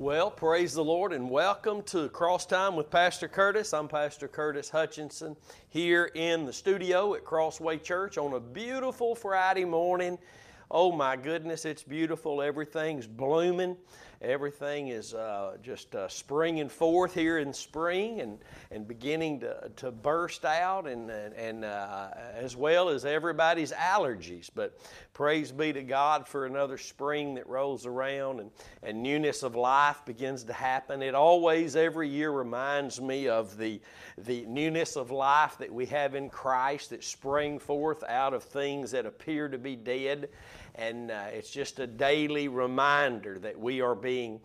Well, praise the Lord and welcome to Cross Time with Pastor Curtis. I'm Pastor Curtis Hutchinson here in the studio at Crossway Church on a beautiful Friday morning. Oh my goodness, it's beautiful. Everything's blooming. Everything is uh, just uh, springing forth here in spring and, and beginning to, to burst out, and, and, uh, as well as everybody's allergies. But praise be to God for another spring that rolls around and, and newness of life begins to happen. It always, every year, reminds me of the, the newness of life that we have in Christ that spring forth out of things that appear to be dead. And uh, it's just a daily reminder that we are being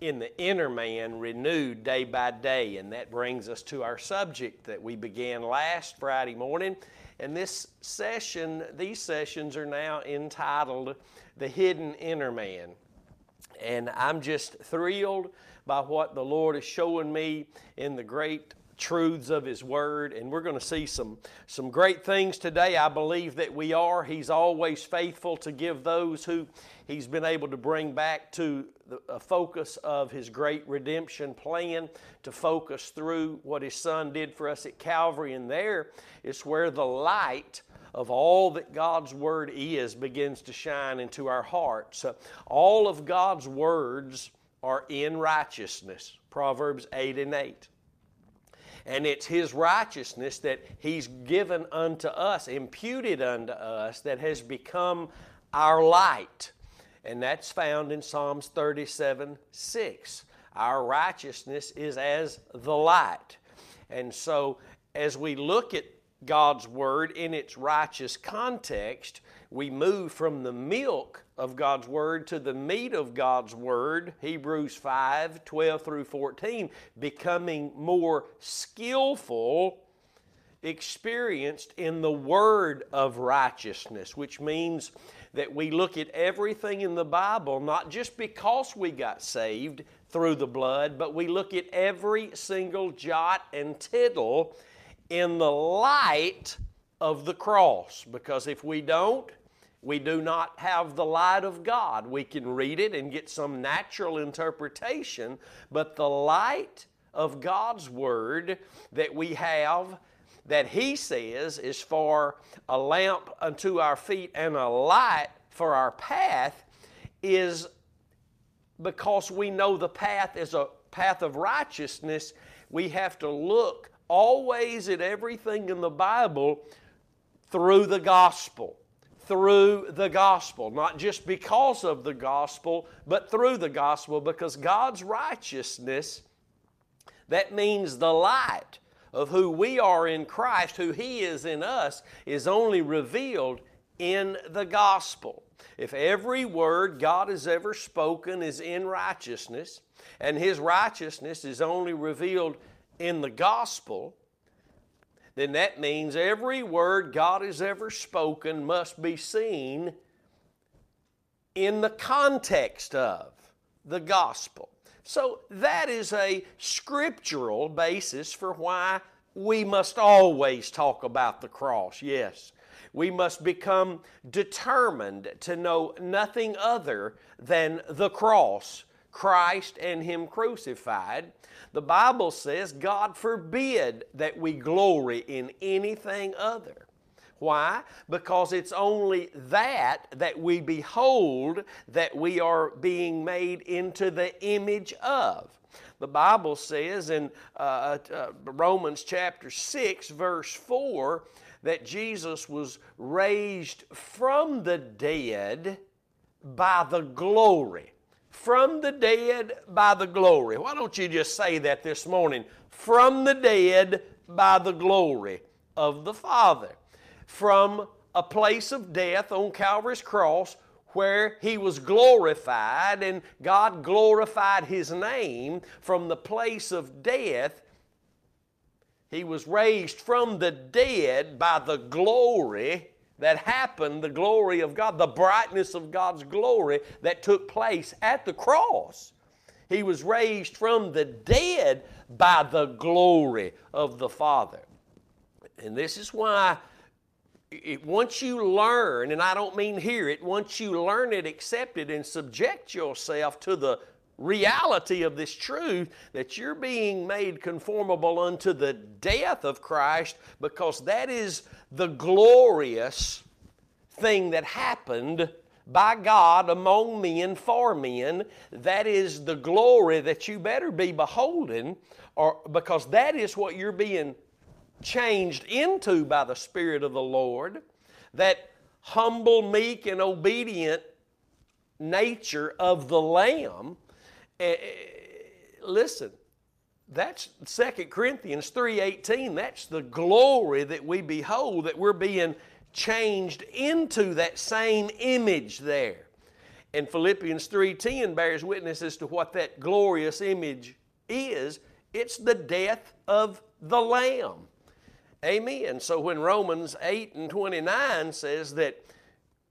in the inner man renewed day by day. And that brings us to our subject that we began last Friday morning. And this session, these sessions are now entitled The Hidden Inner Man. And I'm just thrilled by what the Lord is showing me in the great truths of His Word, and we're going to see some, some great things today. I believe that we are. He's always faithful to give those who He's been able to bring back to the a focus of His great redemption plan, to focus through what His Son did for us at Calvary, and there is where the light of all that God's Word is begins to shine into our hearts. Uh, all of God's words are in righteousness. Proverbs 8 and 8 and it's His righteousness that He's given unto us, imputed unto us, that has become our light. And that's found in Psalms 37 6. Our righteousness is as the light. And so, as we look at God's Word in its righteous context, we move from the milk of God's Word to the meat of God's Word, Hebrews 5 12 through 14, becoming more skillful, experienced in the Word of righteousness, which means that we look at everything in the Bible not just because we got saved through the blood, but we look at every single jot and tittle in the light of the cross. Because if we don't, we do not have the light of God. We can read it and get some natural interpretation, but the light of God's Word that we have, that He says is for a lamp unto our feet and a light for our path, is because we know the path is a path of righteousness, we have to look always at everything in the Bible through the gospel. Through the gospel. Not just because of the gospel, but through the gospel, because God's righteousness, that means the light of who we are in Christ, who He is in us, is only revealed in the gospel. If every word God has ever spoken is in righteousness, and His righteousness is only revealed in the gospel, then that means every word God has ever spoken must be seen in the context of the gospel. So that is a scriptural basis for why we must always talk about the cross. Yes. We must become determined to know nothing other than the cross, Christ and Him crucified, the Bible says, God forbid that we glory in anything other. Why? Because it's only that that we behold that we are being made into the image of. The Bible says in uh, uh, Romans chapter 6, verse 4, that Jesus was raised from the dead by the glory from the dead by the glory. Why don't you just say that this morning? From the dead by the glory of the Father. From a place of death on Calvary's cross where he was glorified and God glorified his name from the place of death. He was raised from the dead by the glory that happened, the glory of God, the brightness of God's glory that took place at the cross. He was raised from the dead by the glory of the Father. And this is why it, once you learn, and I don't mean hear it, once you learn it, accept it, and subject yourself to the reality of this truth that you're being made conformable unto the death of Christ because that is the glorious thing that happened by God among men for men. That is the glory that you better be beholding, or because that is what you're being changed into by the Spirit of the Lord. That humble, meek, and obedient nature of the Lamb. Uh, listen, that's 2 Corinthians 3:18. That's the glory that we behold, that we're being changed into that same image there. And Philippians 3:10 bears witness as to what that glorious image is. It's the death of the Lamb. Amen. So when Romans 8 and 29 says that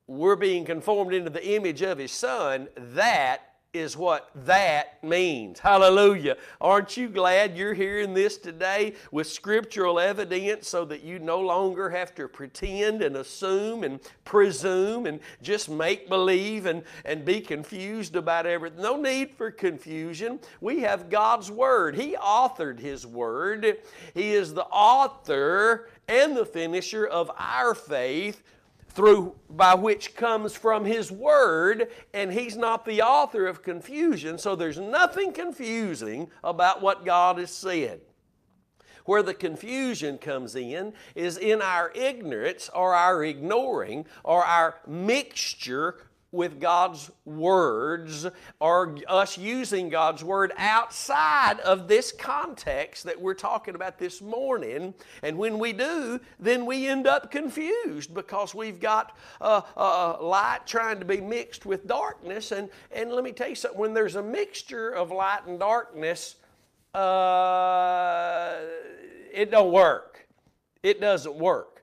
we're being conformed into the image of His Son, that is what that means. Hallelujah. Aren't you glad you're hearing this today with scriptural evidence so that you no longer have to pretend and assume and presume and just make believe and, and be confused about everything? No need for confusion. We have God's Word. He authored His Word, He is the author and the finisher of our faith through by which comes from his word and he's not the author of confusion so there's nothing confusing about what god has said. Where the confusion comes in is in our ignorance or our ignoring or our mixture with God's words or us using God's word outside of this context that we're talking about this morning. And when we do, then we end up confused because we've got uh, uh, light trying to be mixed with darkness. And, and let me tell you something when there's a mixture of light and darkness, uh, it don't work. It doesn't work.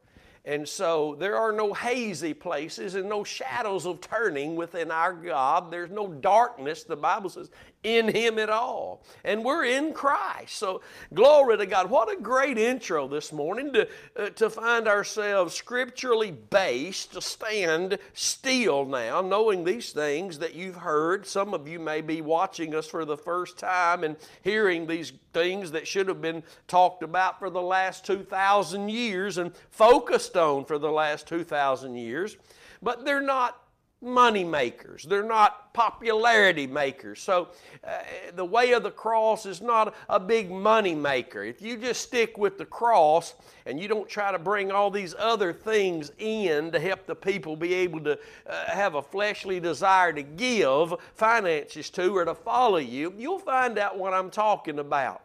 And so there are no hazy places and no shadows of turning within our God. There's no darkness, the Bible says, in Him at all. And we're in Christ. So glory to God. What a great intro this morning to, uh, to find ourselves scripturally based, to stand still now, knowing these things that you've heard. Some of you may be watching us for the first time and hearing these things that should have been talked about for the last 2,000 years and focused on for the last 2,000 years, but they're not money makers. They're not popularity makers. So uh, the way of the cross is not a big money maker. If you just stick with the cross and you don't try to bring all these other things in to help the people be able to uh, have a fleshly desire to give finances to or to follow you, you'll find out what I'm talking about.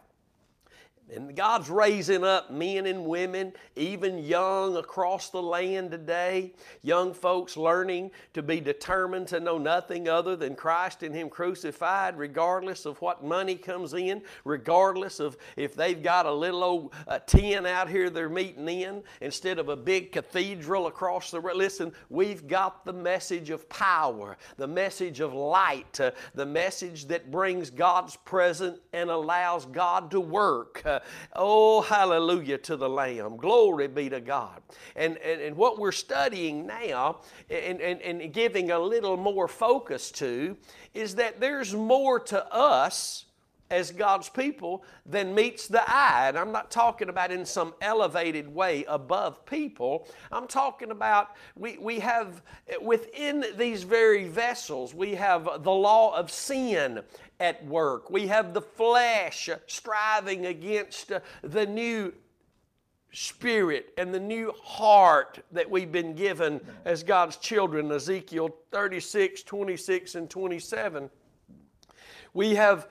And God's raising up men and women, even young across the land today, young folks learning to be determined to know nothing other than Christ and Him crucified, regardless of what money comes in, regardless of if they've got a little old uh, tent out here they're meeting in instead of a big cathedral across the road. Listen, we've got the message of power, the message of light, uh, the message that brings God's presence and allows God to work. Uh, oh, hallelujah to the Lamb. Glory be to God. And, and, and what we're studying now and, and, and giving a little more focus to is that there's more to us as God's people than meets the eye. And I'm not talking about in some elevated way above people. I'm talking about we, we have within these very vessels, we have the law of sin at work. We have the flesh striving against the new spirit and the new heart that we've been given as God's children, Ezekiel 36, 26, and 27. We have,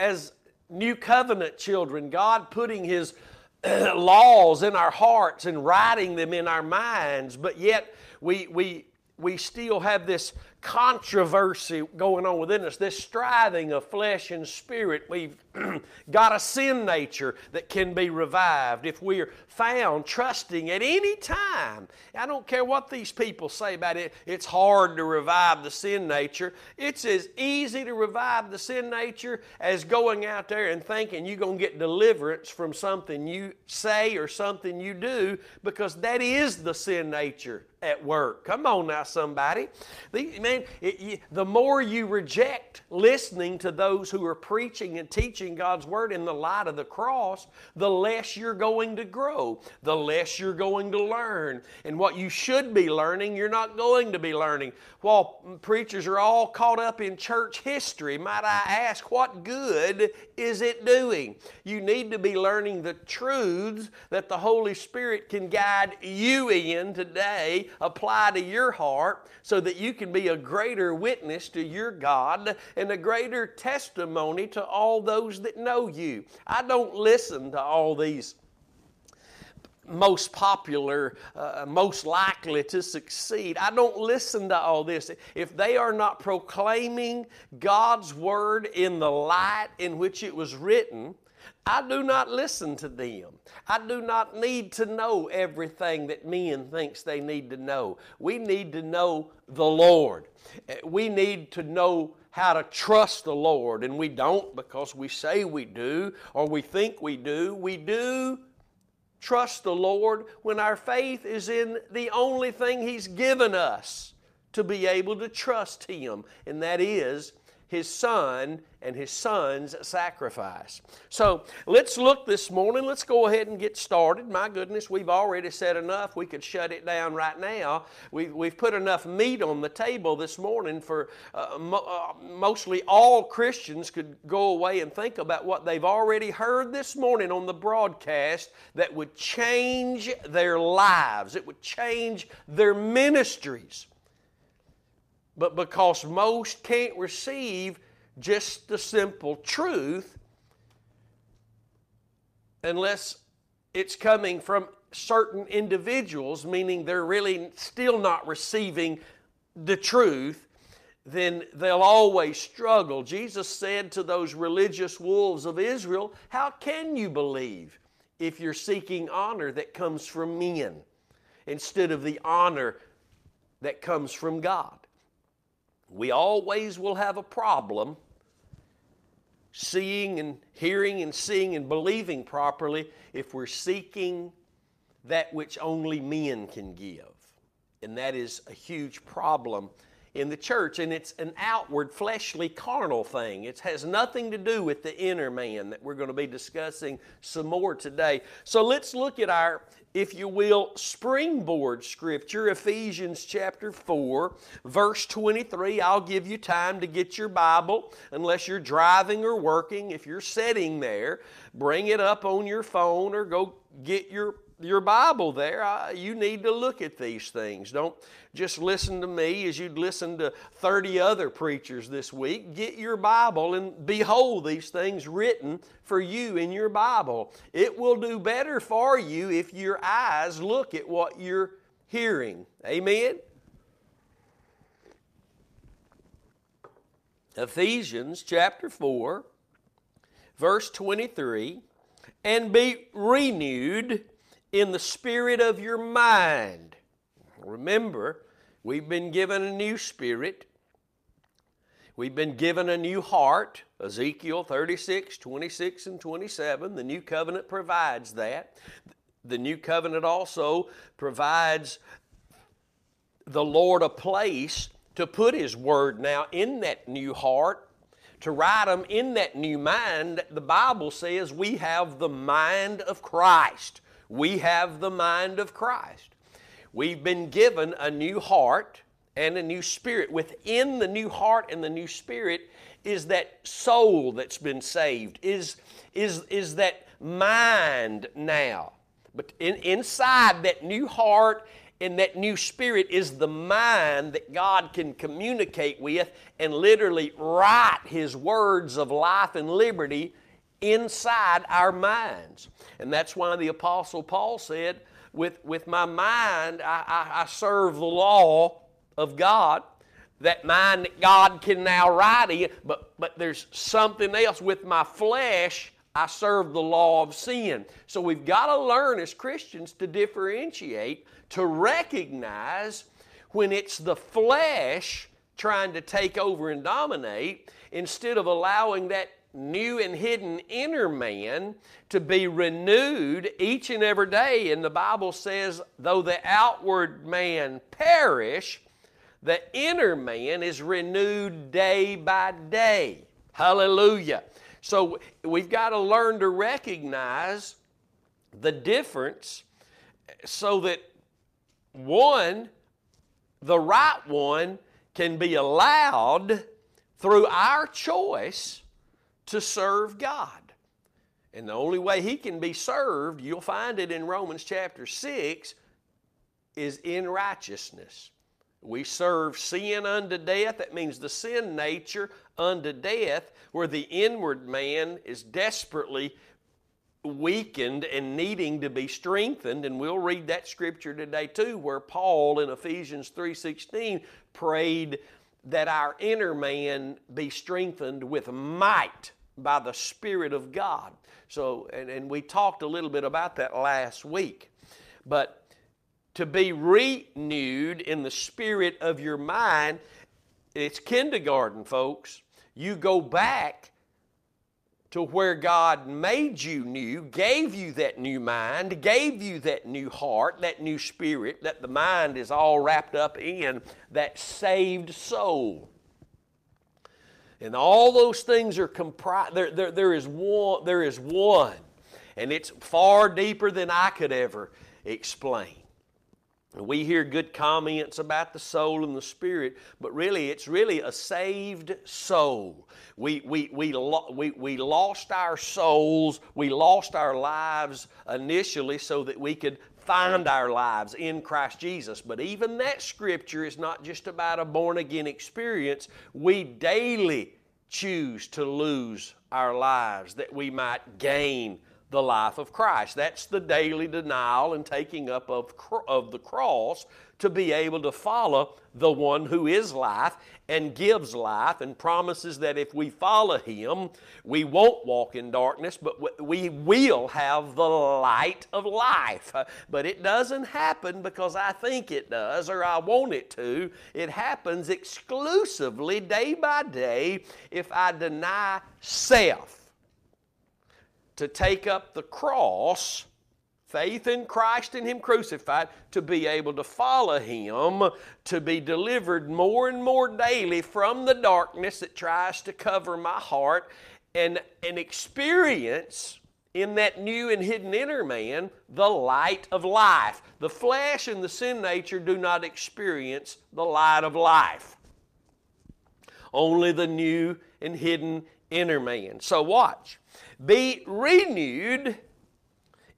as new covenant children, God putting His laws in our hearts and writing them in our minds, but yet we, we, we still have this controversy going on within us, this striving of flesh and spirit. We've got a sin nature that can be revived if we're found trusting at any time. I don't care what these people say about it, it's hard to revive the sin nature. It's as easy to revive the sin nature as going out there and thinking you're going to get deliverance from something you say or something you do because that is the sin nature at work. Come on now, somebody. The, man, it, you, the more you reject listening to those who are preaching and teaching God's Word in the light of the cross, the less you're going to grow, the less you're going to learn. And what you should be learning, you're not going to be learning. While preachers are all caught up in church history, might I ask, what good is it doing? You need to be learning the truths that the Holy Spirit can guide you in today apply to your heart so that you can be a greater witness to your God and a greater testimony to all those that know you. I don't listen to all these most popular, uh, most likely to succeed. I don't listen to all this. If they are not proclaiming God's word in the light in which it was written, I do not listen to them. I do not need to know everything that men thinks they need to know. We need to know the Lord. Eh, we need to know how to trust the Lord, and we don't because we say we do or we think we do. We do trust the Lord when our faith is in the only thing He's given us to be able to trust Him, and that is his son and his son's sacrifice. So let's look this morning. Let's go ahead and get started. My goodness, we've already said enough. We could shut it down right now. We've, we've put enough meat on the table this morning for uh, mo- uh, mostly all Christians could go away and think about what they've already heard this morning on the broadcast that would change their lives, it would change their ministries but because most can't receive just the simple truth unless it's coming from certain individuals, meaning they're really still not receiving the truth, then they'll always struggle. Jesus said to those religious wolves of Israel, How can you believe if you're seeking honor that comes from men instead of the honor that comes from God? We always will have a problem seeing and hearing and seeing and believing properly if we're seeking that which only men can give. And that is a huge problem in the church. And it's an outward, fleshly, carnal thing. It has nothing to do with the inner man that we're going to be discussing some more today. So let's look at our if you will, springboard scripture, Ephesians chapter 4, verse 23. I'll give you time to get your Bible unless you're driving or working. If you're sitting there, bring it up on your phone or go get your your Bible there. I, you need to look at these things. Don't just listen to me as you'd listen to 30 other preachers this week. Get your Bible and behold these things written for you in your Bible. It will do better for you if your eyes look at what you're hearing. Amen? Ephesians chapter 4, verse 23, and be renewed in the spirit of your mind. Remember, we've been given a new spirit. We've been given a new heart. Ezekiel 36, 26, and 27. The new covenant provides that. The new covenant also provides the Lord a place to put His word now in that new heart, to write them in that new mind. The Bible says we have the mind of Christ. We have the mind of Christ. We've been given a new heart and a new spirit. Within the new heart and the new spirit is that soul that's been saved, is, is, is that mind now. But in, inside that new heart and that new spirit is the mind that God can communicate with and literally write His words of life and liberty inside our minds. And that's why the Apostle Paul said, with, with my mind, I, I, I serve the law of God, that mind that God can now write in, but, but there's something else with my flesh. I serve the law of sin. So we've got to learn as Christians to differentiate, to recognize when it's the flesh trying to take over and dominate, instead of allowing that new and hidden inner man to be renewed each and every day. And the Bible says, though the outward man perish, the inner man is renewed day by day. Hallelujah. So we've got to learn to recognize the difference so that one, the right one, can be allowed through our choice to serve God. And the only way he can be served, you'll find it in Romans chapter 6, is in righteousness. We serve sin unto death. That means the sin nature unto death, where the inward man is desperately weakened and needing to be strengthened and we'll read that scripture today too where Paul in Ephesians 3:16 prayed that our inner man be strengthened with might by the Spirit of God. So, and, and we talked a little bit about that last week. But to be renewed in the spirit of your mind, it's kindergarten, folks. You go back to where God made you new, gave you that new mind, gave you that new heart, that new spirit, that the mind is all wrapped up in, that saved soul. And all those things are comprised, there, there, there, is one, there is one, and it's far deeper than I could ever explain. We hear good comments about the soul and the spirit, but really, it's really a saved soul. We, we, we, we, we lost our souls, we lost our lives initially so that we could find our lives in Christ Jesus. But even that scripture is not just about a born again experience. We daily choose to lose our lives that we might gain the life of Christ. That's the daily denial and taking up of, of the cross to be able to follow the one who is life and gives life and promises that if we follow him, we won't walk in darkness, but we will have the light of life. But it doesn't happen because I think it does or I want it to. It happens exclusively day by day if I deny self to take up the cross, faith in Christ and Him crucified, to be able to follow Him, to be delivered more and more daily from the darkness that tries to cover my heart, and, and experience in that new and hidden inner man the light of life. The flesh and the sin nature do not experience the light of life. Only the new and hidden inner man. So watch. Be renewed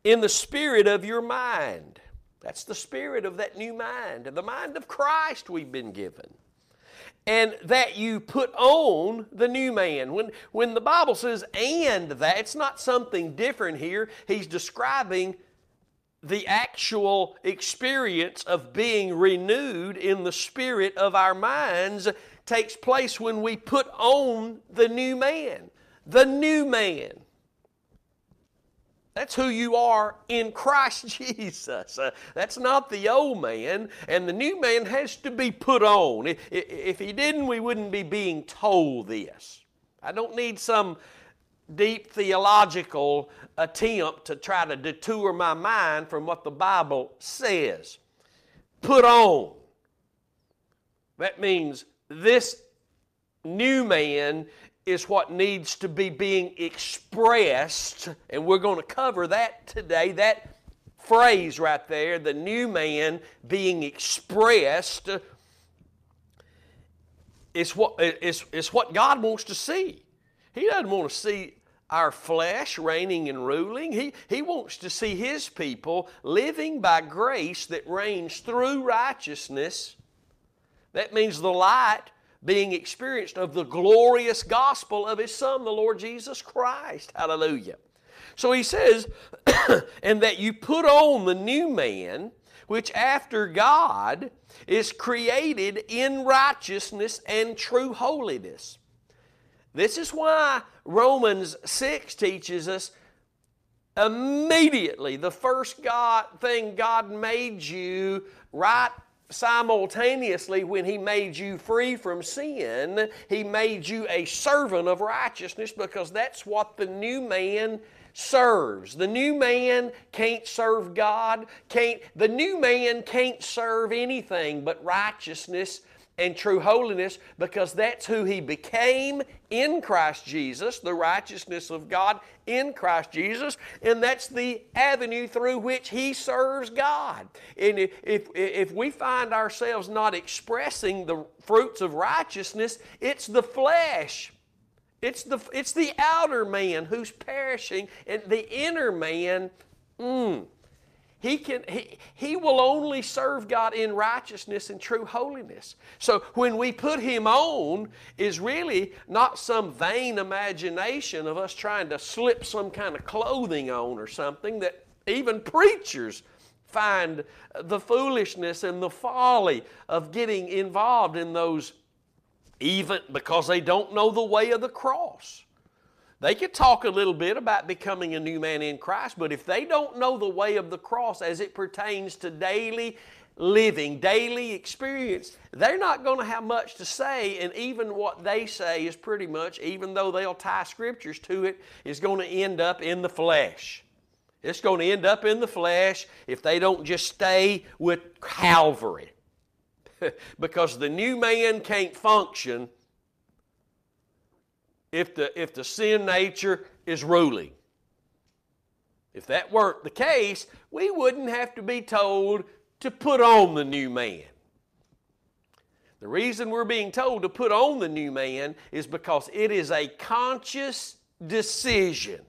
in the spirit of your mind. That's the spirit of that new mind, the mind of Christ we've been given. And that you put on the new man. When, when the Bible says and that, it's not something different here. He's describing the actual experience of being renewed in the spirit of our minds takes place when we put on the new man. The new man. That's who you are in Christ Jesus. Uh, that's not the old man, and the new man has to be put on. If, if he didn't, we wouldn't be being told this. I don't need some deep theological attempt to try to detour my mind from what the Bible says. Put on. That means this new man is what needs to be being expressed, and we're going to cover that today. That phrase right there, the new man being expressed, is what, is, is what God wants to see. He doesn't want to see our flesh reigning and ruling. He, he wants to see His people living by grace that reigns through righteousness. That means the light being experienced of the glorious gospel of His Son, the Lord Jesus Christ. Hallelujah. So He says, and that you put on the new man, which after God is created in righteousness and true holiness. This is why Romans 6 teaches us immediately the first God thing God made you right simultaneously, when He made you free from sin, He made you a servant of righteousness because that's what the new man serves. The new man can't serve God, can't the new man can't serve anything but righteousness and true holiness because that's who he became in Christ Jesus, the righteousness of God in Christ Jesus, and that's the avenue through which he serves God. And if, if we find ourselves not expressing the fruits of righteousness, it's the flesh it's the, it's the outer man who's perishing, and the inner man, mm, he, can, he, he will only serve God in righteousness and true holiness. So when we put him on, is really not some vain imagination of us trying to slip some kind of clothing on or something that even preachers find the foolishness and the folly of getting involved in those even because they don't know the way of the cross. They could talk a little bit about becoming a new man in Christ, but if they don't know the way of the cross as it pertains to daily living, daily experience, they're not going to have much to say, and even what they say is pretty much, even though they'll tie scriptures to it, is going to end up in the flesh. It's going to end up in the flesh if they don't just stay with Calvary. because the new man can't function if the, if the sin nature is ruling. If that weren't the case, we wouldn't have to be told to put on the new man. The reason we're being told to put on the new man is because it is a conscious decision.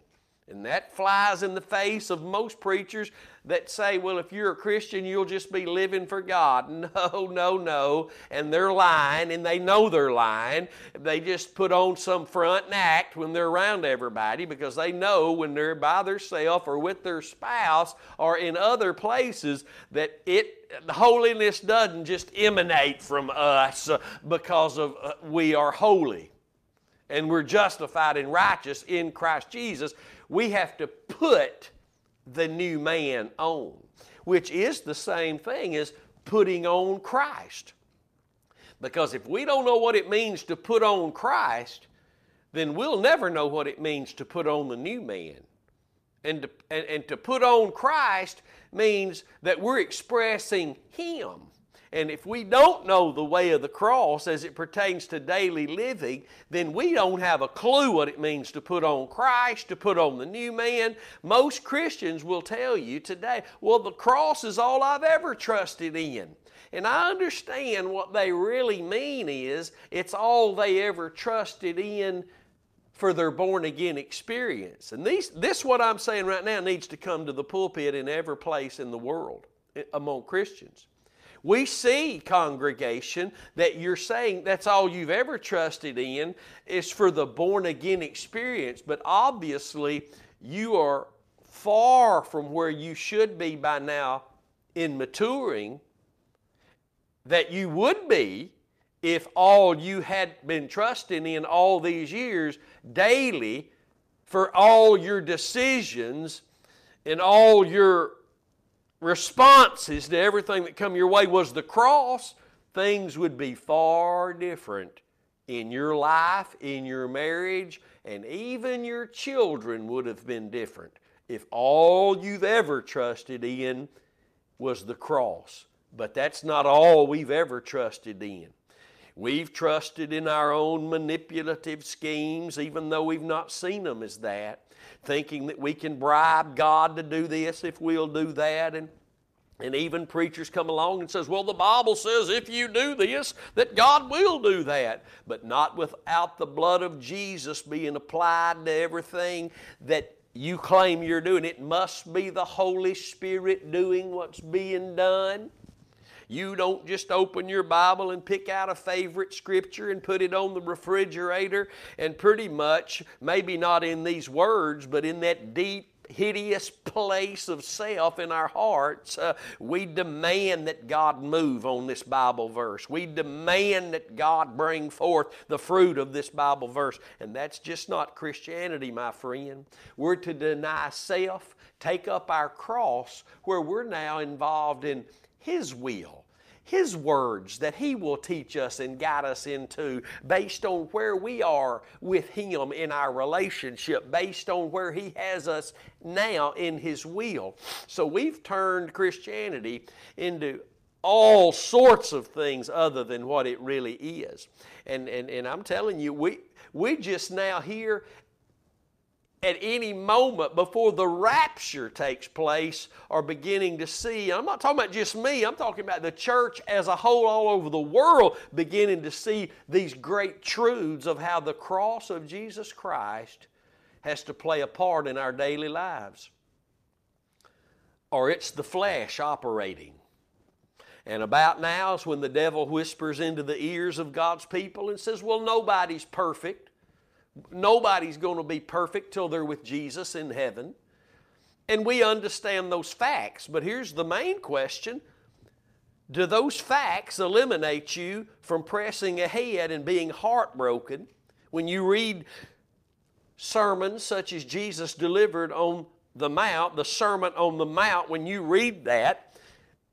And that flies in the face of most preachers that say, well, if you're a Christian, you'll just be living for God. No, no, no. And they're lying, and they know they're lying. They just put on some front and act when they're around everybody because they know when they're by themselves or with their spouse or in other places that it the holiness doesn't just emanate from us because of uh, we are holy and we're justified and righteous in Christ Jesus. We have to put the new man on, which is the same thing as putting on Christ. Because if we don't know what it means to put on Christ, then we'll never know what it means to put on the new man. And to, and, and to put on Christ means that we're expressing Him. And if we don't know the way of the cross as it pertains to daily living, then we don't have a clue what it means to put on Christ, to put on the new man. Most Christians will tell you today, well, the cross is all I've ever trusted in. And I understand what they really mean is it's all they ever trusted in for their born again experience. And these, this, what I'm saying right now, needs to come to the pulpit in every place in the world eh, among Christians. We see, congregation, that you're saying that's all you've ever trusted in is for the born again experience, but obviously you are far from where you should be by now in maturing that you would be if all you had been trusting in all these years daily for all your decisions and all your responses to everything that come your way was the cross, things would be far different in your life, in your marriage, and even your children would have been different if all you've ever trusted in was the cross. But that's not all we've ever trusted in. We've trusted in our own manipulative schemes, even though we've not seen them as that thinking that we can bribe God to do this if we'll do that. And, and even preachers come along and says, well, the Bible says if you do this, that God will do that. But not without the blood of Jesus being applied to everything that you claim you're doing. It must be the Holy Spirit doing what's being done. You don't just open your Bible and pick out a favorite scripture and put it on the refrigerator and pretty much, maybe not in these words, but in that deep hideous place of self in our hearts, uh, we demand that God move on this Bible verse. We demand that God bring forth the fruit of this Bible verse. And that's just not Christianity, my friend. We're to deny self, take up our cross, where we're now involved in His will His words that He will teach us and guide us into based on where we are with Him in our relationship, based on where He has us now in His will. So we've turned Christianity into all sorts of things other than what it really is. And, and, and I'm telling you, we, we just now here at any moment before the rapture takes place are beginning to see. I'm not talking about just me, I'm talking about the church as a whole all over the world beginning to see these great truths of how the cross of Jesus Christ has to play a part in our daily lives. Or it's the flesh operating. And about now is when the devil whispers into the ears of God's people and says, Well, nobody's perfect. Nobody's going to be perfect till they're with Jesus in heaven. And we understand those facts. But here's the main question Do those facts eliminate you from pressing ahead and being heartbroken when you read sermons such as Jesus delivered on the Mount, the Sermon on the Mount? When you read that,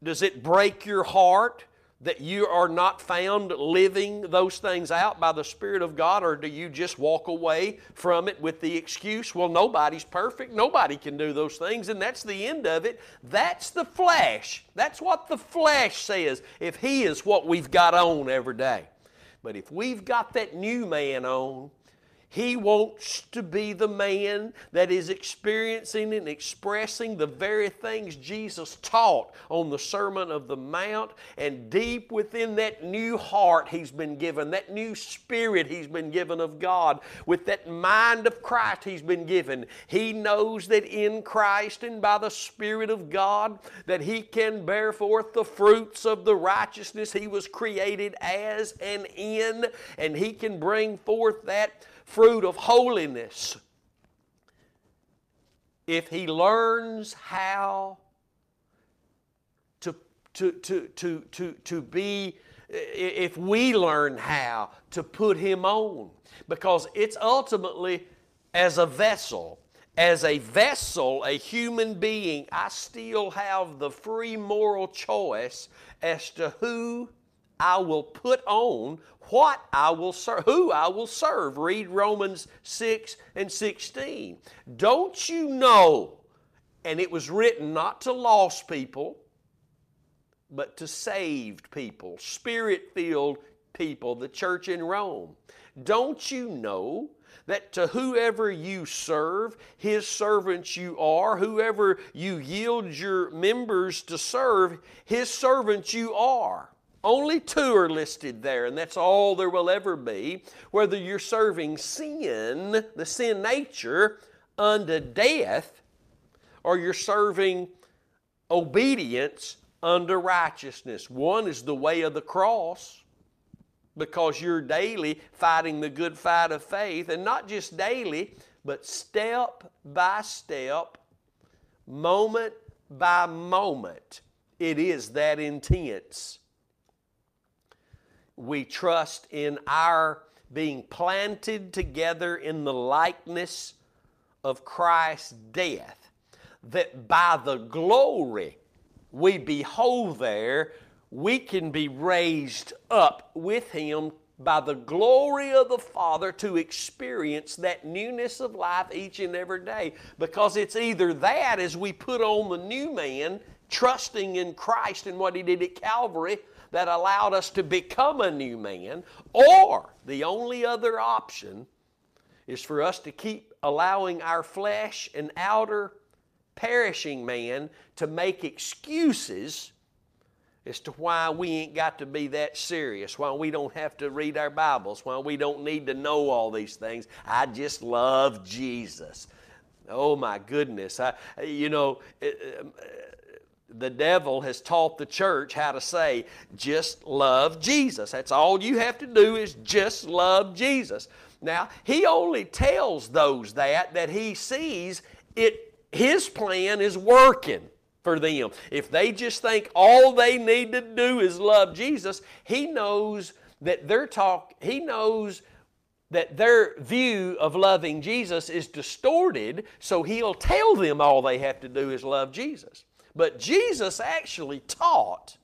does it break your heart? That you are not found living those things out by the Spirit of God, or do you just walk away from it with the excuse, well, nobody's perfect, nobody can do those things, and that's the end of it? That's the flesh. That's what the flesh says, if He is what we've got on every day. But if we've got that new man on, he wants to be the man that is experiencing and expressing the very things Jesus taught on the Sermon of the Mount. And deep within that new heart he's been given, that new spirit he's been given of God, with that mind of Christ he's been given, he knows that in Christ and by the Spirit of God that he can bear forth the fruits of the righteousness he was created as and in, and he can bring forth that fruit of holiness if he learns how to, to, to, to, to, to be, if we learn how to put him on. Because it's ultimately as a vessel, as a vessel, a human being, I still have the free moral choice as to who I will put on what I will serve, who I will serve. Read Romans 6 and 16. Don't you know? And it was written not to lost people, but to saved people, spirit filled people, the church in Rome. Don't you know that to whoever you serve, his servants you are, whoever you yield your members to serve, his servants you are? Only two are listed there, and that's all there will ever be. Whether you're serving sin, the sin nature, unto death, or you're serving obedience unto righteousness. One is the way of the cross, because you're daily fighting the good fight of faith, and not just daily, but step by step, moment by moment. It is that intense we trust in our being planted together in the likeness of Christ's death, that by the glory we behold there, we can be raised up with Him by the glory of the Father to experience that newness of life each and every day. Because it's either that as we put on the new man, trusting in Christ and what He did at Calvary, that allowed us to become a new man, or the only other option is for us to keep allowing our flesh and outer perishing man to make excuses as to why we ain't got to be that serious, why we don't have to read our Bibles, why we don't need to know all these things. I just love Jesus. Oh my goodness. I, you know, the devil has taught the church how to say, just love Jesus. That's all you have to do is just love Jesus. Now, he only tells those that that he sees it his plan is working for them. If they just think all they need to do is love Jesus, he knows that their talk, he knows that their view of loving Jesus is distorted, so he'll tell them all they have to do is love Jesus. But Jesus actually taught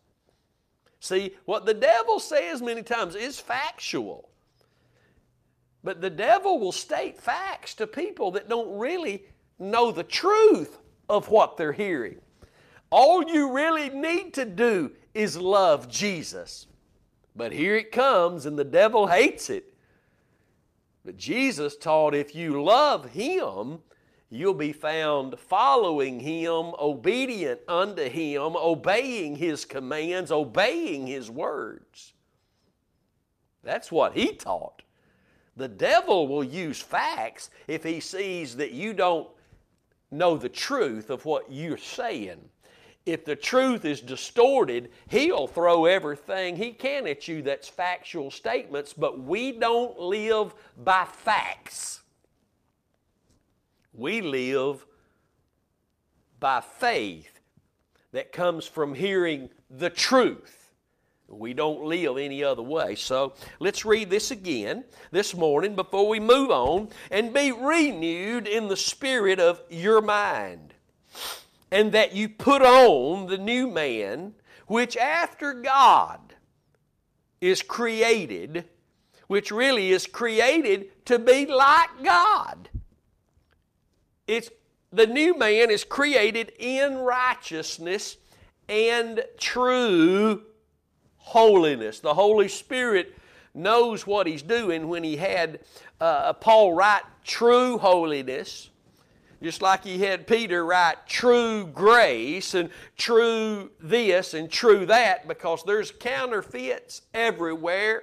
See, what the devil says many times is factual. But the devil will state facts to people that don't really know the truth of what they're hearing. All you really need to do is love Jesus. But here it comes, and the devil hates it. But Jesus taught if you love Him, you'll be found following Him, obedient unto Him, obeying His commands, obeying His words. That's what He taught. The devil will use facts if he sees that you don't know the truth of what you're saying. If the truth is distorted, he'll throw everything he can at you that's factual statements, but we don't live by facts. We live by faith that comes from hearing the truth. We don't live any other way. So let's read this again this morning before we move on and be renewed in the spirit of your mind. And that you put on the new man, which after God is created, which really is created to be like God. It's the new man is created in righteousness and true holiness. The Holy Spirit knows what He's doing when He had uh, Paul write true holiness, just like He had Peter write true grace and true this and true that, because there's counterfeits everywhere.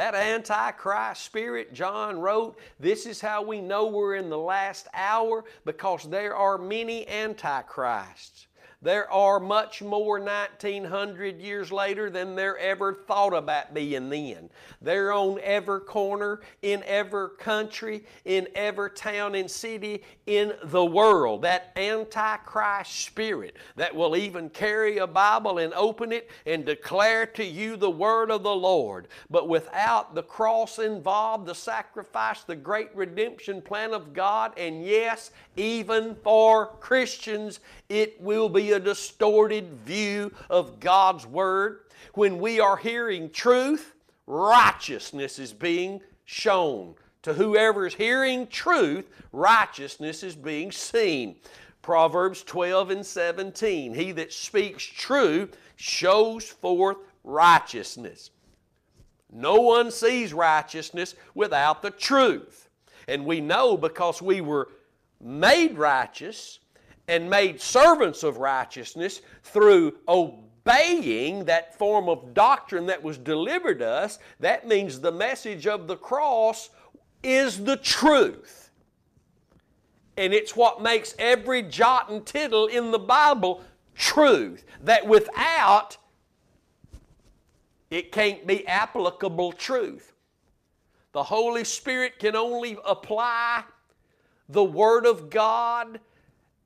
That Antichrist spirit John wrote, this is how we know we're in the last hour because there are many Antichrists. There are much more 1900 years later than there ever thought about being then. They're on every corner, in every country, in every town and city in the world. That Antichrist spirit that will even carry a Bible and open it and declare to you the word of the Lord. But without the cross involved, the sacrifice, the great redemption plan of God, and yes, even for Christians, it will be a distorted view of God's Word. When we are hearing truth, righteousness is being shown. To whoever is hearing truth, righteousness is being seen. Proverbs 12 and 17 He that speaks truth shows forth righteousness. No one sees righteousness without the truth. And we know because we were made righteous and made servants of righteousness through obeying that form of doctrine that was delivered us, that means the message of the cross is the truth. And it's what makes every jot and tittle in the Bible truth. That without, it can't be applicable truth. The Holy Spirit can only apply the Word of God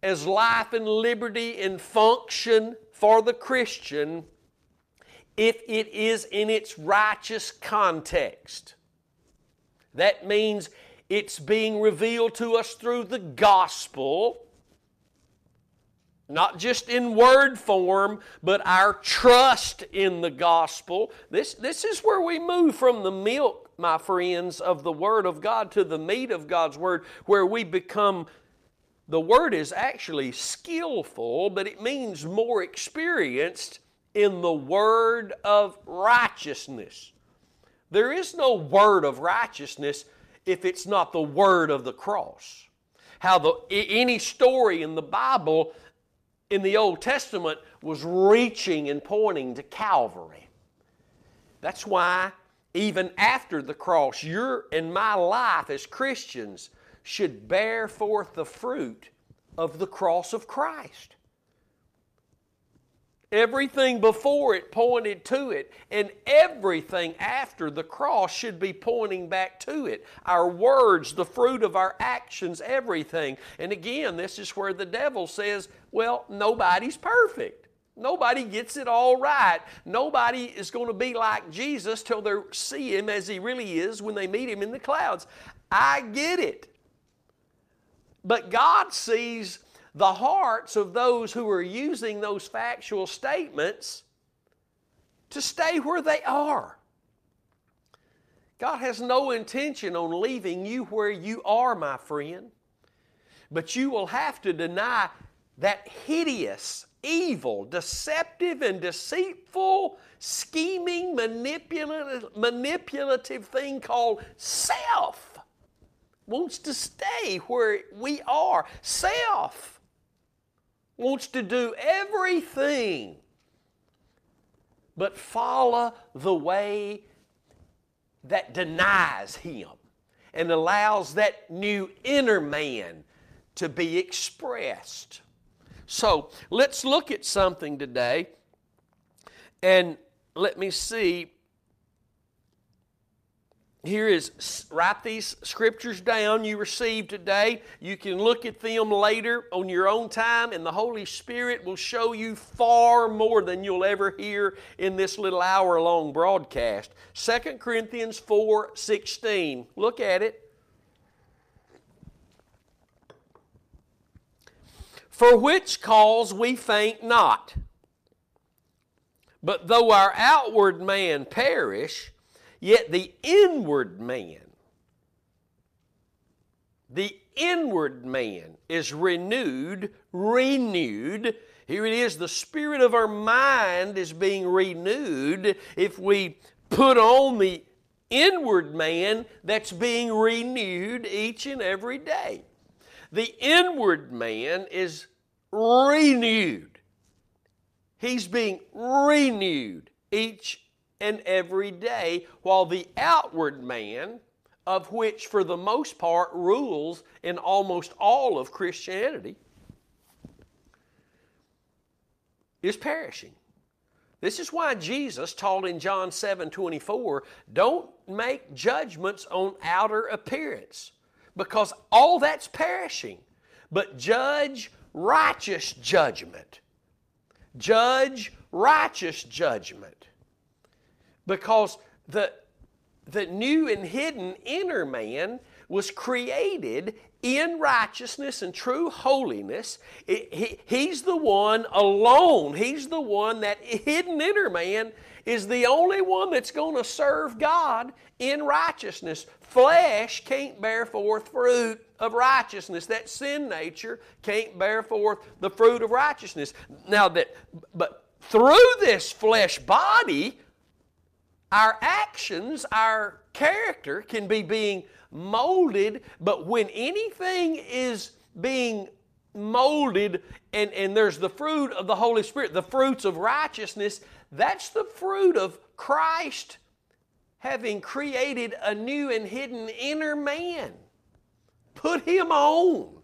as life and liberty and function for the Christian if it is in its righteous context. That means it's being revealed to us through the gospel, not just in word form, but our trust in the gospel. This, this is where we move from the milk, my friends, of the Word of God to the meat of God's Word, where we become the word is actually skillful, but it means more experienced in the word of righteousness. There is no word of righteousness if it's not the word of the cross. How the, any story in the Bible in the Old Testament was reaching and pointing to Calvary. That's why, even after the cross, your and my life as Christians should bear forth the fruit of the cross of Christ. Everything before it pointed to it, and everything after the cross should be pointing back to it. Our words, the fruit of our actions, everything. And again, this is where the devil says, well, nobody's perfect. Nobody gets it all right. Nobody is going to be like Jesus till they see him as he really is when they meet him in the clouds. I get it. But God sees the hearts of those who are using those factual statements to stay where they are. God has no intention on leaving you where you are, my friend. But you will have to deny that hideous, evil, deceptive, and deceitful, scheming, manipulative, manipulative thing called self. Wants to stay where we are. Self wants to do everything but follow the way that denies Him and allows that new inner man to be expressed. So let's look at something today and let me see here is write these scriptures down you received today. You can look at them later on your own time, and the Holy Spirit will show you far more than you'll ever hear in this little hour long broadcast. 2 Corinthians 4 16. Look at it. For which cause we faint not. But though our outward man perish, Yet the inward man, the inward man is renewed, renewed. Here it is, the spirit of our mind is being renewed if we put on the inward man that's being renewed each and every day. The inward man is renewed. He's being renewed each and every day, while the outward man, of which for the most part rules in almost all of Christianity, is perishing. This is why Jesus taught in John 7 24, don't make judgments on outer appearance, because all that's perishing. But judge righteous judgment. Judge righteous judgment because the, the new and hidden inner man was created in righteousness and true holiness. he, he's the one alone. He's the one, that hidden inner man is the only one that's going to serve God in righteousness. Flesh can't bear forth fruit of righteousness. That sin nature can't bear forth the fruit of righteousness. Now that, but through this flesh body, our actions, our character can be being molded, but when anything is being molded and, and there's the fruit of the Holy Spirit, the fruits of righteousness, that's the fruit of Christ having created a new and hidden inner man. Put him on.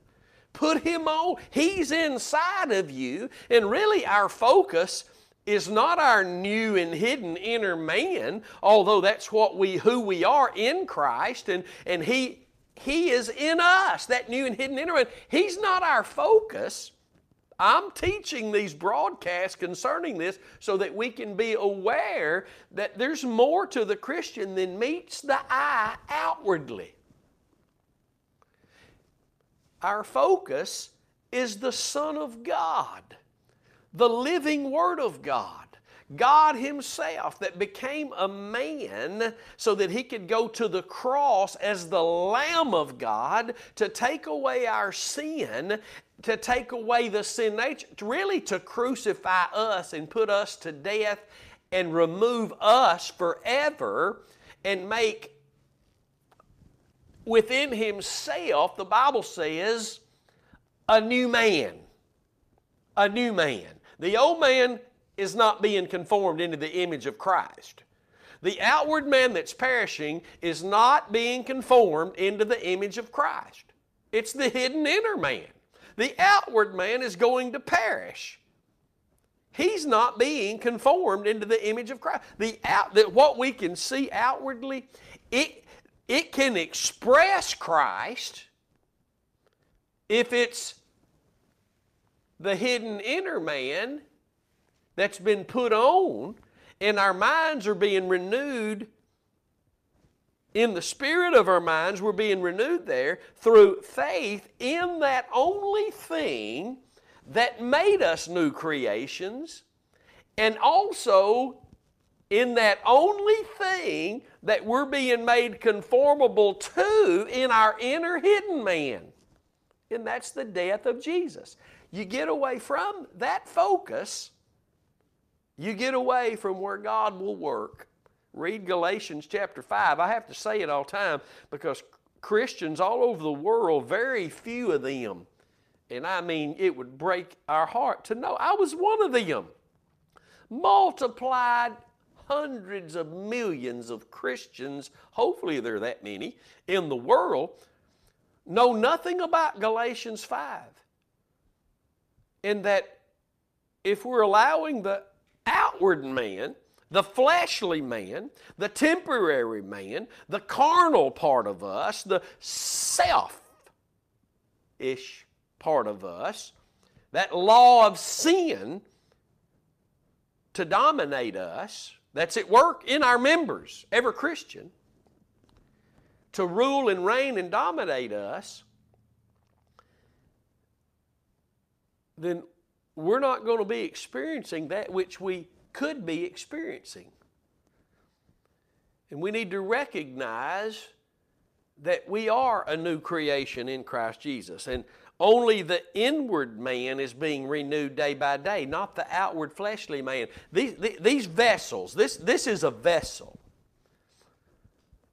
Put him on. He's inside of you. And really, our focus is not our new and hidden inner man, although that's what we who we are in Christ, and, and He He is in us, that new and hidden inner man. He's not our focus. I'm teaching these broadcasts concerning this so that we can be aware that there's more to the Christian than meets the eye outwardly. Our focus is the Son of God the living Word of God. God Himself that became a man so that He could go to the cross as the Lamb of God to take away our sin, to take away the sin nature, really to crucify us and put us to death and remove us forever and make within Himself, the Bible says, a new man. A new man. The old man is not being conformed into the image of Christ. The outward man that's perishing is not being conformed into the image of Christ. It's the hidden inner man. The outward man is going to perish. He's not being conformed into the image of Christ. The out, that what we can see outwardly, it, it can express Christ if it's the hidden inner man that's been put on, and our minds are being renewed. In the spirit of our minds, we're being renewed there through faith in that only thing that made us new creations, and also in that only thing that we're being made conformable to in our inner hidden man. And that's the death of Jesus. You get away from that focus, you get away from where God will work. Read Galatians chapter 5. I have to say it all the time because Christians all over the world, very few of them, and I mean, it would break our heart to know I was one of them. Multiplied hundreds of millions of Christians, hopefully there are that many, in the world, know nothing about Galatians 5. And that if we're allowing the outward man, the fleshly man, the temporary man, the carnal part of us, the self ish part of us, that law of sin to dominate us, that's at work in our members, every Christian, to rule and reign and dominate us, then we're not going to be experiencing that which we could be experiencing. And we need to recognize that we are a new creation in Christ Jesus. And only the inward man is being renewed day by day, not the outward fleshly man. These, these vessels, this, this is a vessel.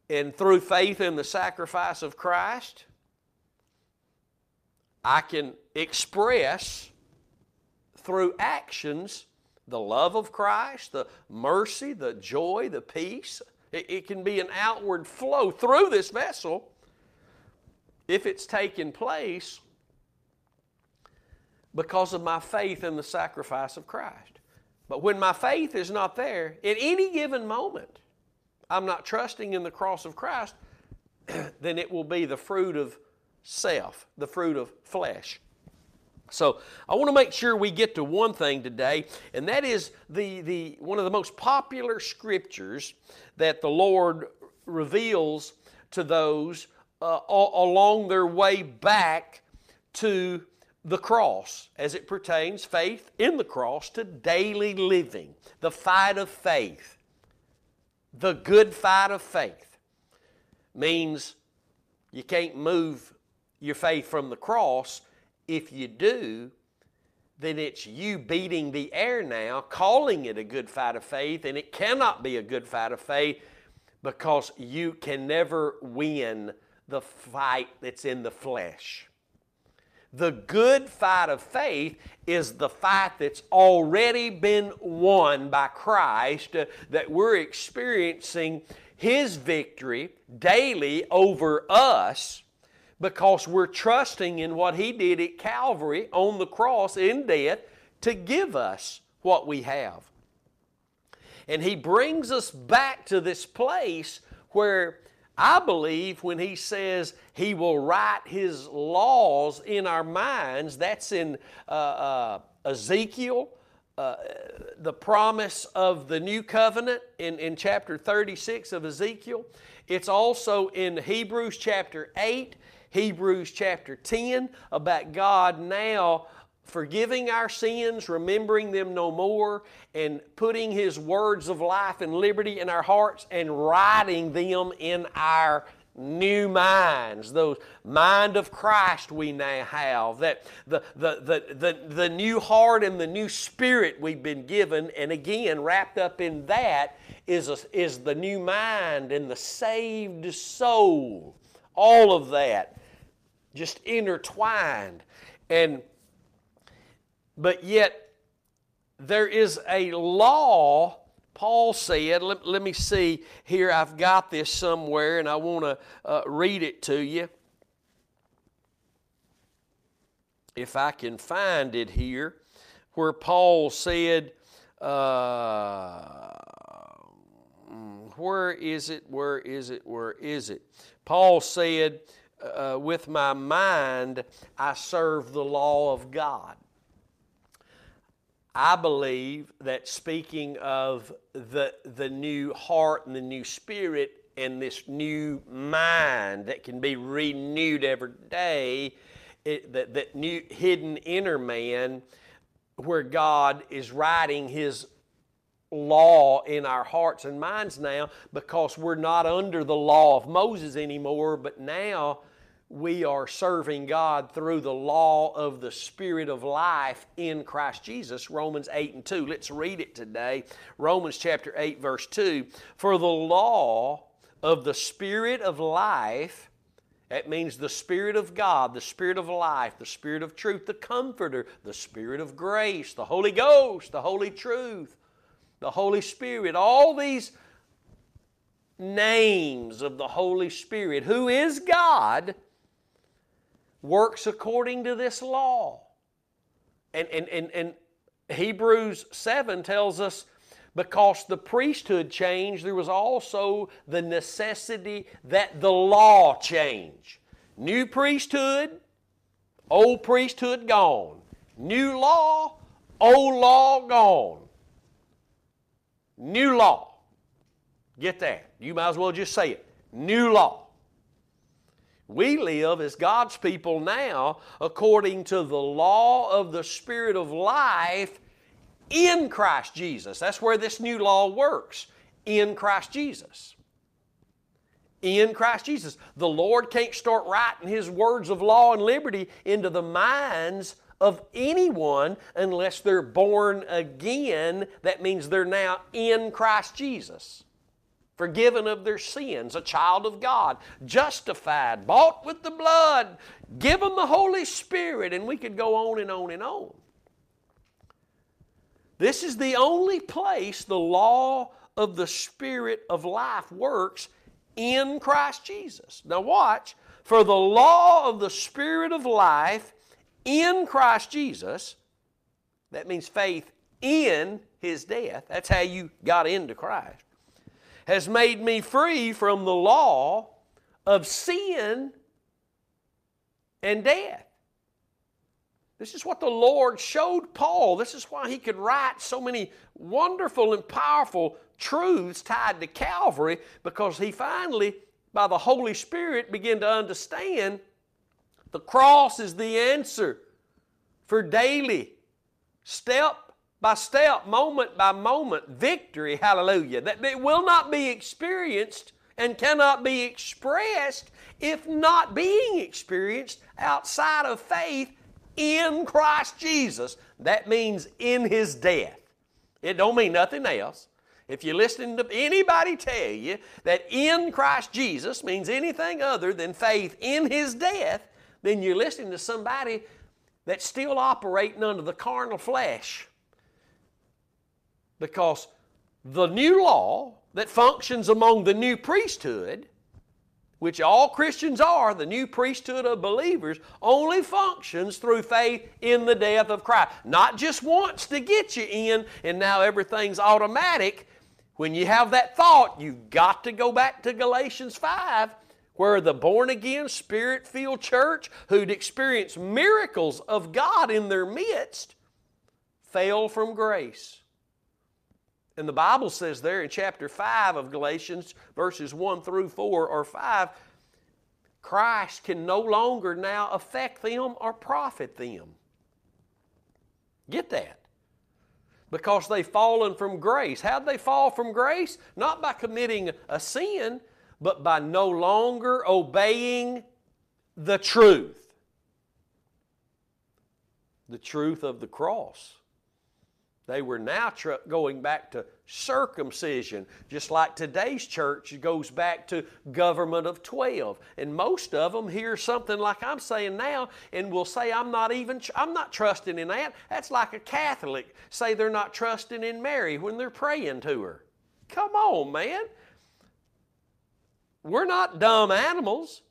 And through faith in the sacrifice of Christ, I can express through actions the love of Christ, the mercy, the joy, the peace. It, it can be an outward flow through this vessel if it's taken place because of my faith in the sacrifice of Christ. But when my faith is not there, at any given moment, I'm not trusting in the cross of Christ, then it will be the fruit of self, the fruit of flesh. So I want to make sure we get to one thing today, and that is the, the one of the most popular scriptures that the Lord reveals to those uh, along their way back to the cross as it pertains faith in the cross to daily living, the fight of faith. The good fight of faith means you can't move your faith from the cross. If you do, then it's you beating the air now, calling it a good fight of faith, and it cannot be a good fight of faith because you can never win the fight that's in the flesh. The good fight of faith is the fight that's already been won by Christ, uh, that we're experiencing His victory daily over us because we're trusting in what He did at Calvary on the cross in death to give us what we have. And He brings us back to this place where I believe when he says he will write his laws in our minds, that's in uh, uh, Ezekiel, uh, the promise of the new covenant in, in chapter 36 of Ezekiel. It's also in Hebrews chapter 8, Hebrews chapter 10, about God now forgiving our sins, remembering them no more, and putting His words of life and liberty in our hearts and writing them in our new minds, those mind of Christ we now have, that the, the, the, the, the new heart and the new spirit we've been given, and again, wrapped up in that is, a, is the new mind and the saved soul. All of that just intertwined. And but yet, there is a law. Paul said, let, let me see here, I've got this somewhere and I want to uh, read it to you. If I can find it here, where Paul said, uh, where is it? Where is it? Where is it? Paul said, uh, with my mind, I serve the law of God. I believe that speaking of the, the new heart and the new spirit and this new mind that can be renewed every day, it, that, that new hidden inner man where God is writing His law in our hearts and minds now because we're not under the law of Moses anymore, but now we are serving God through the law of the Spirit of life in Christ Jesus. Romans 8 and 2. Let's read it today. Romans chapter 8, verse 2. For the law of the Spirit of life, that means the Spirit of God, the Spirit of life, the Spirit of truth, the Comforter, the Spirit of grace, the Holy Ghost, the Holy Truth, the Holy Spirit, all these names of the Holy Spirit, who is God works according to this law. And, and, and, and Hebrews 7 tells us because the priesthood changed, there was also the necessity that the law change. New priesthood, old priesthood gone. New law, old law gone. New law. Get that. You might as well just say it. New law. We live as God's people now according to the law of the Spirit of life in Christ Jesus. That's where this new law works in Christ Jesus. In Christ Jesus. The Lord can't start writing His words of law and liberty into the minds of anyone unless they're born again. That means they're now in Christ Jesus forgiven of their sins, a child of God, justified, bought with the blood, given the Holy Spirit, and we could go on and on and on. This is the only place the law of the Spirit of life works in Christ Jesus. Now, watch. For the law of the Spirit of life in Christ Jesus, that means faith in His death. That's how you got into Christ has made me free from the law of sin and death. This is what the Lord showed Paul. This is why he could write so many wonderful and powerful truths tied to Calvary because he finally, by the Holy Spirit, began to understand the cross is the answer for daily, step by step, moment by moment, victory, hallelujah, that it will not be experienced and cannot be expressed if not being experienced outside of faith in Christ Jesus. That means in His death. It don't mean nothing else. If you're listening to anybody tell you that in Christ Jesus means anything other than faith in His death, then you're listening to somebody that's still operating under the carnal flesh. Because the new law that functions among the new priesthood, which all Christians are, the new priesthood of believers, only functions through faith in the death of Christ. Not just once to get you in and now everything's automatic. When you have that thought, you've got to go back to Galatians 5 where the born again, spirit filled church who'd experienced miracles of God in their midst fell from grace. And the Bible says there in chapter 5 of Galatians, verses 1 through 4 or 5, Christ can no longer now affect them or profit them. Get that? Because they've fallen from grace. How'd they fall from grace? Not by committing a sin, but by no longer obeying the truth. The truth of the cross. They were now tr- going back to circumcision, just like today's church goes back to government of 12. And most of them hear something like I'm saying now and will say, I'm not even, tr- I'm not trusting in that. That's like a Catholic say they're not trusting in Mary when they're praying to her. Come on, man. We're not dumb animals.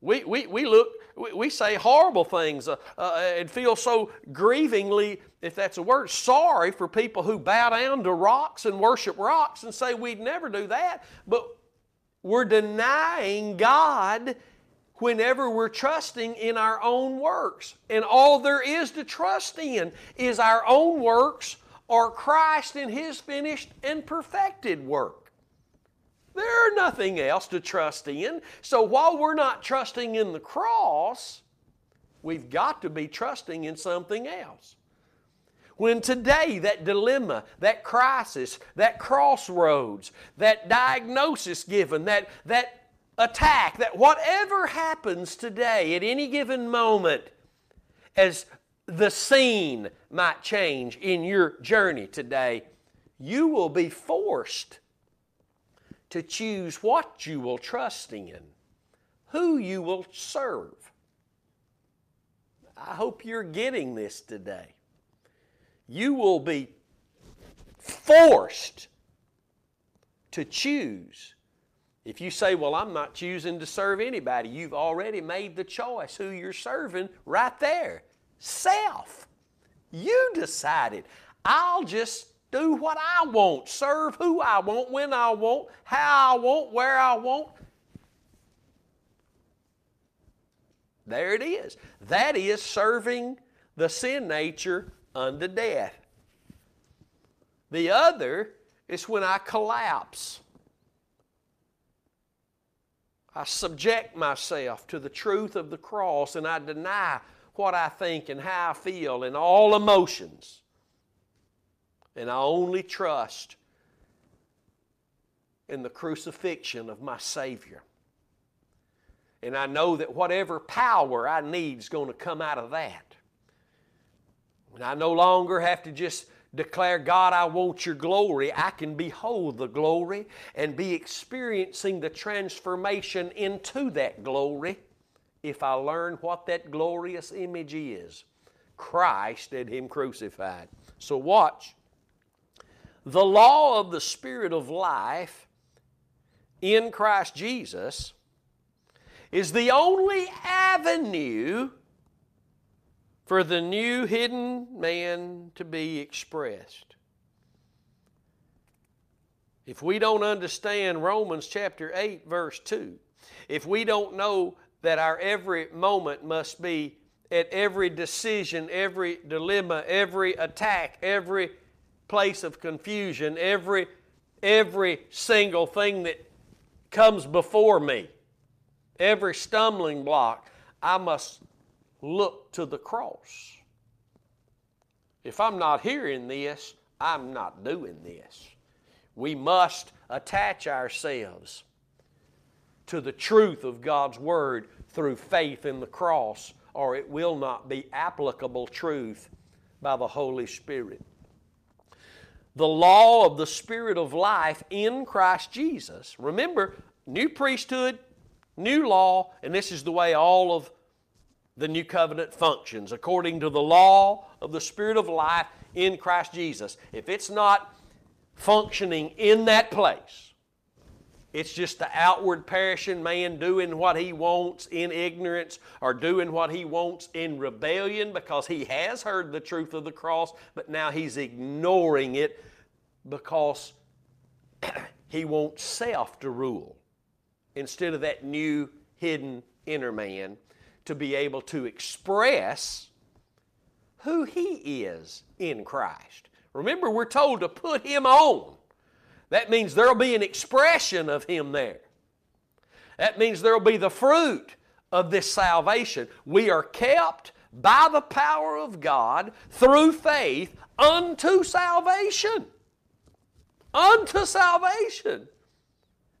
We, we, we look, we, we say horrible things uh, uh, and feel so grievingly, if that's a word, sorry for people who bow down to rocks and worship rocks and say we'd never do that. But we're denying God whenever we're trusting in our own works. And all there is to trust in is our own works or Christ in His finished and perfected work. There's nothing else to trust in. So while we're not trusting in the cross, we've got to be trusting in something else. When today, that dilemma, that crisis, that crossroads, that diagnosis given, that, that attack, that whatever happens today at any given moment, as the scene might change in your journey today, you will be forced to choose what you will trust in, who you will serve. I hope you're getting this today. You will be forced to choose. If you say, Well, I'm not choosing to serve anybody, you've already made the choice who you're serving right there. Self. You decided, I'll just do what I want, serve who I want, when I want, how I want, where I want. There it is. That is serving the sin nature unto death. The other is when I collapse. I subject myself to the truth of the cross and I deny what I think and how I feel and all emotions. And I only trust in the crucifixion of my Savior. And I know that whatever power I need is going to come out of that. And I no longer have to just declare, God, I want your glory. I can behold the glory and be experiencing the transformation into that glory if I learn what that glorious image is Christ and Him crucified. So, watch. The law of the Spirit of life in Christ Jesus is the only avenue for the new hidden man to be expressed. If we don't understand Romans chapter 8, verse 2, if we don't know that our every moment must be at every decision, every dilemma, every attack, every place of confusion, every, every single thing that comes before me, every stumbling block, I must look to the cross. If I'm not hearing this, I'm not doing this. We must attach ourselves to the truth of God's Word through faith in the cross, or it will not be applicable truth by the Holy Spirit. The law of the Spirit of life in Christ Jesus. Remember, new priesthood, new law, and this is the way all of the new covenant functions according to the law of the Spirit of life in Christ Jesus. If it's not functioning in that place, it's just the outward perishing man doing what he wants in ignorance or doing what he wants in rebellion because he has heard the truth of the cross, but now he's ignoring it because he wants self to rule instead of that new hidden inner man to be able to express who he is in Christ. Remember, we're told to put him on. That means there'll be an expression of him there. That means there'll be the fruit of this salvation. We are kept by the power of God through faith unto salvation. Unto salvation.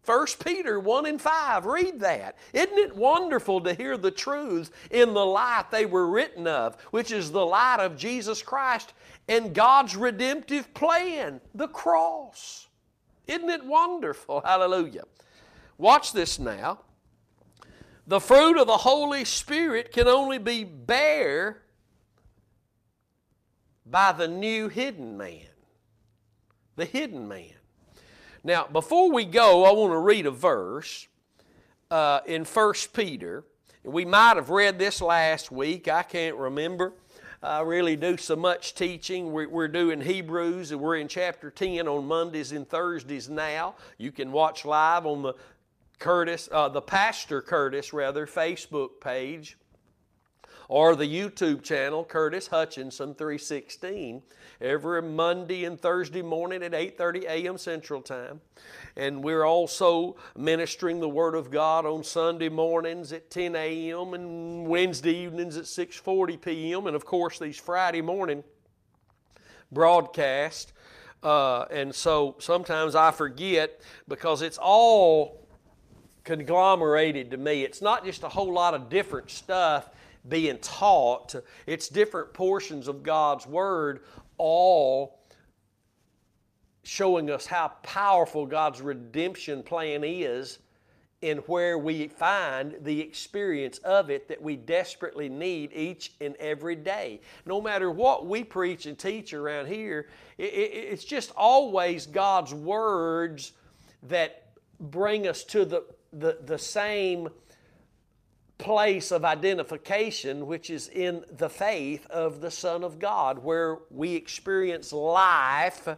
1 Peter 1 and 5, read that. Isn't it wonderful to hear the truths in the light they were written of, which is the light of Jesus Christ and God's redemptive plan, the cross? Isn't it wonderful? Hallelujah. Watch this now. The fruit of the Holy Spirit can only be bare by the new hidden man. The hidden man. Now, before we go, I want to read a verse uh, in 1 Peter. We might have read this last week, I can't remember. I really do so much teaching. We're, we're, doing Hebrews, and we're in chapter 10 on Mondays and Thursdays now. You can watch live on the Curtis, uh, the Pastor Curtis, rather, Facebook page or the YouTube channel, Curtis Hutchinson 316, every Monday and Thursday morning at 8:30 a.m. Central Time. And we're also ministering the Word of God on Sunday mornings at 10 a.m. and Wednesday evenings at 6:40 p.m. And of course, these Friday morning broadcast. Uh, and so sometimes I forget because it's all conglomerated to me. It's not just a whole lot of different stuff being taught, it's different portions of God's Word all showing us how powerful God's redemption plan is and where we find the experience of it that we desperately need each and every day. No matter what we preach and teach around here, it's just always God's words that bring us to the, the, the same place of identification, which is in the faith of the Son of God, where we experience life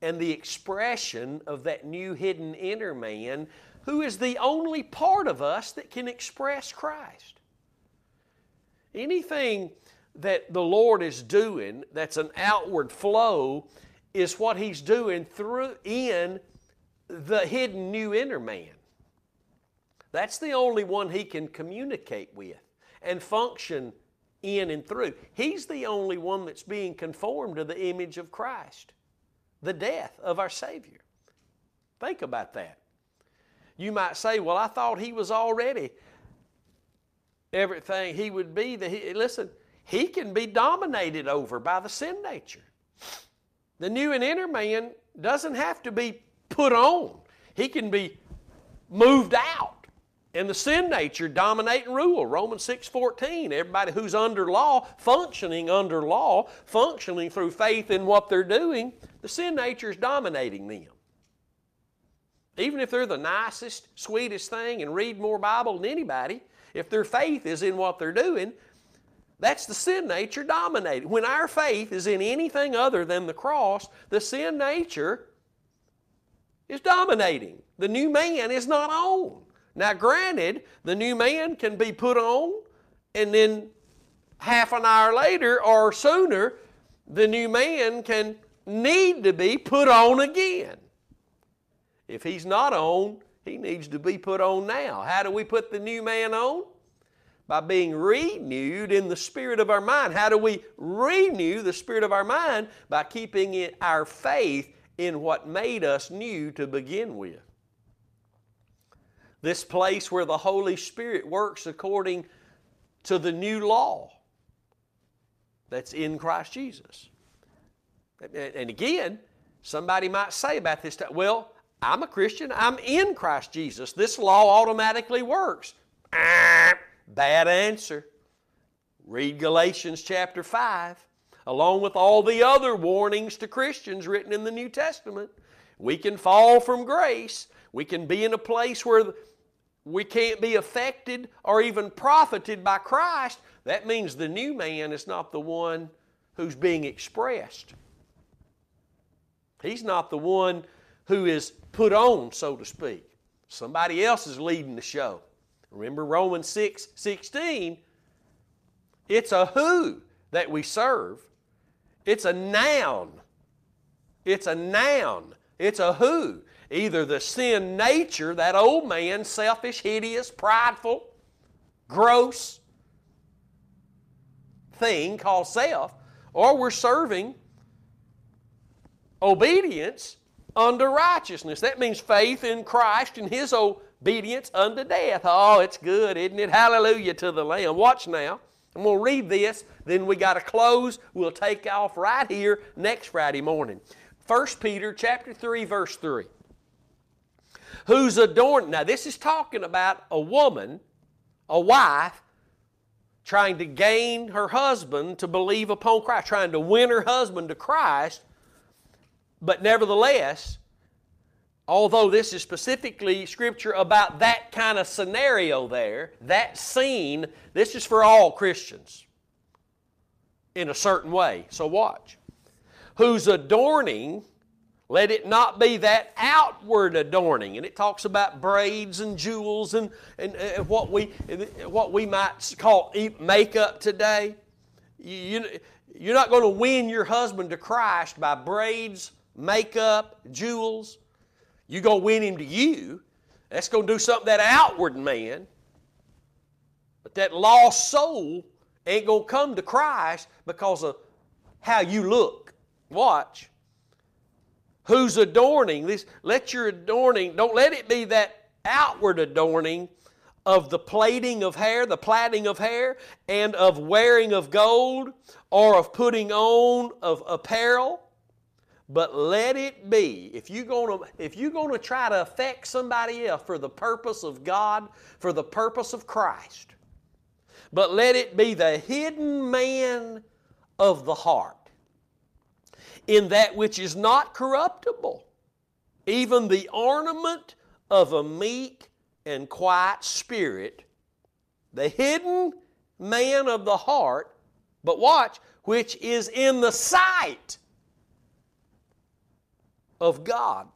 and the expression of that new hidden inner man who is the only part of us that can express Christ. Anything that the Lord is doing that's an outward flow is what He's doing through in the hidden new inner man. That's the only one He can communicate with and function in and through. He's the only one that's being conformed to the image of Christ the death of our Savior. Think about that. You might say, Well, I thought he was already everything he would be. That he, listen, he can be dominated over by the sin nature. The new and inner man doesn't have to be put on, he can be moved out. And the sin nature dominate and rule. Romans 6:14. Everybody who's under law, functioning under law, functioning through faith in what they're doing, the sin nature is dominating them. Even if they're the nicest, sweetest thing and read more Bible than anybody, if their faith is in what they're doing, that's the sin nature dominating. When our faith is in anything other than the cross, the sin nature is dominating. The new man is not on. Now, granted, the new man can be put on, and then half an hour later or sooner, the new man can need to be put on again. If he's not on, he needs to be put on now. How do we put the new man on? By being renewed in the spirit of our mind. How do we renew the spirit of our mind? By keeping our faith in what made us new to begin with. This place where the Holy Spirit works according to the new law that's in Christ Jesus. And again, somebody might say about this, well, I'm a Christian, I'm in Christ Jesus. This law automatically works. Bad answer. Read Galatians chapter 5, along with all the other warnings to Christians written in the New Testament. We can fall from grace. We can be in a place where we can't be affected or even profited by Christ. That means the new man is not the one who's being expressed. He's not the one who is put on, so to speak. Somebody else is leading the show. Remember Romans 6 16? It's a who that we serve. It's a noun. It's a noun. It's a who. Either the sin nature, that old man, selfish, hideous, prideful, gross thing called self, or we're serving obedience unto righteousness. That means faith in Christ and His obedience unto death. Oh, it's good, isn't it? Hallelujah to the Lamb. Watch now. I'm going to read this, then we got to close. We'll take off right here next Friday morning. 1 Peter chapter 3, verse 3. Who's adorned. Now, this is talking about a woman, a wife, trying to gain her husband to believe upon Christ, trying to win her husband to Christ but nevertheless, although this is specifically scripture about that kind of scenario there, that scene, this is for all Christians in a certain way. So watch. Whose adorning, let it not be that outward adorning. And it talks about braids and jewels and, and, and what, we, uh, what we might call makeup today. You, you're not going to win your husband to Christ by braids makeup, jewels. You're going to win him to you. That's going to do something that outward man. But that lost soul ain't going to come to Christ because of how you look. Watch. Who's adorning this? Let your adorning, don't let it be that outward adorning of the plaiting of hair, the plaiting of hair, and of wearing of gold, or of putting on of apparel. But let it be, if you're gonna, if you're gonna try to affect somebody else for the purpose of God, for the purpose of Christ, but let it be the hidden man of the heart, in that which is not corruptible, even the ornament of a meek and quiet spirit, the hidden man of the heart, but watch, which is in the sight of God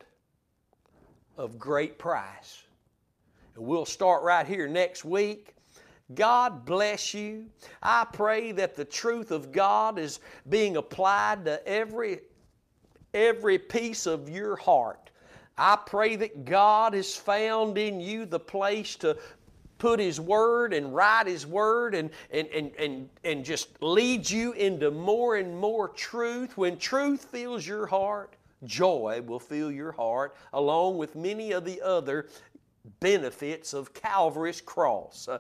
of great price. And we'll start right here next week. God bless you. I pray that the truth of God is being applied to every every piece of your heart. I pray that God has found in you the place to put His Word and write His Word and, and, and, and, and just lead you into more and more truth. When truth fills your heart, joy will fill your heart, along with many of the other benefits of Calvary's cross. Uh,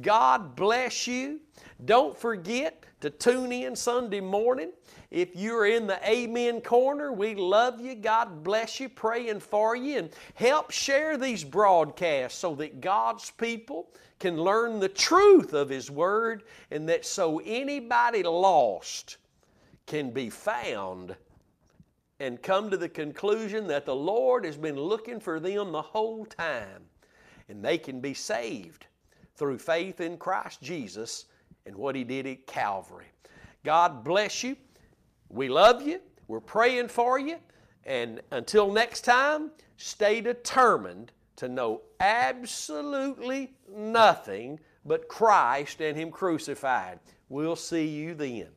God bless you. Don't forget to tune in Sunday morning. If you're in the Amen corner, we love you. God bless you, praying for you, and help share these broadcasts so that God's people can learn the truth of His Word and that so anybody lost can be found and come to the conclusion that the Lord has been looking for them the whole time and they can be saved through faith in Christ Jesus and what He did at Calvary. God bless you. We love you. We're praying for you. And until next time, stay determined to know absolutely nothing but Christ and Him crucified. We'll see you then.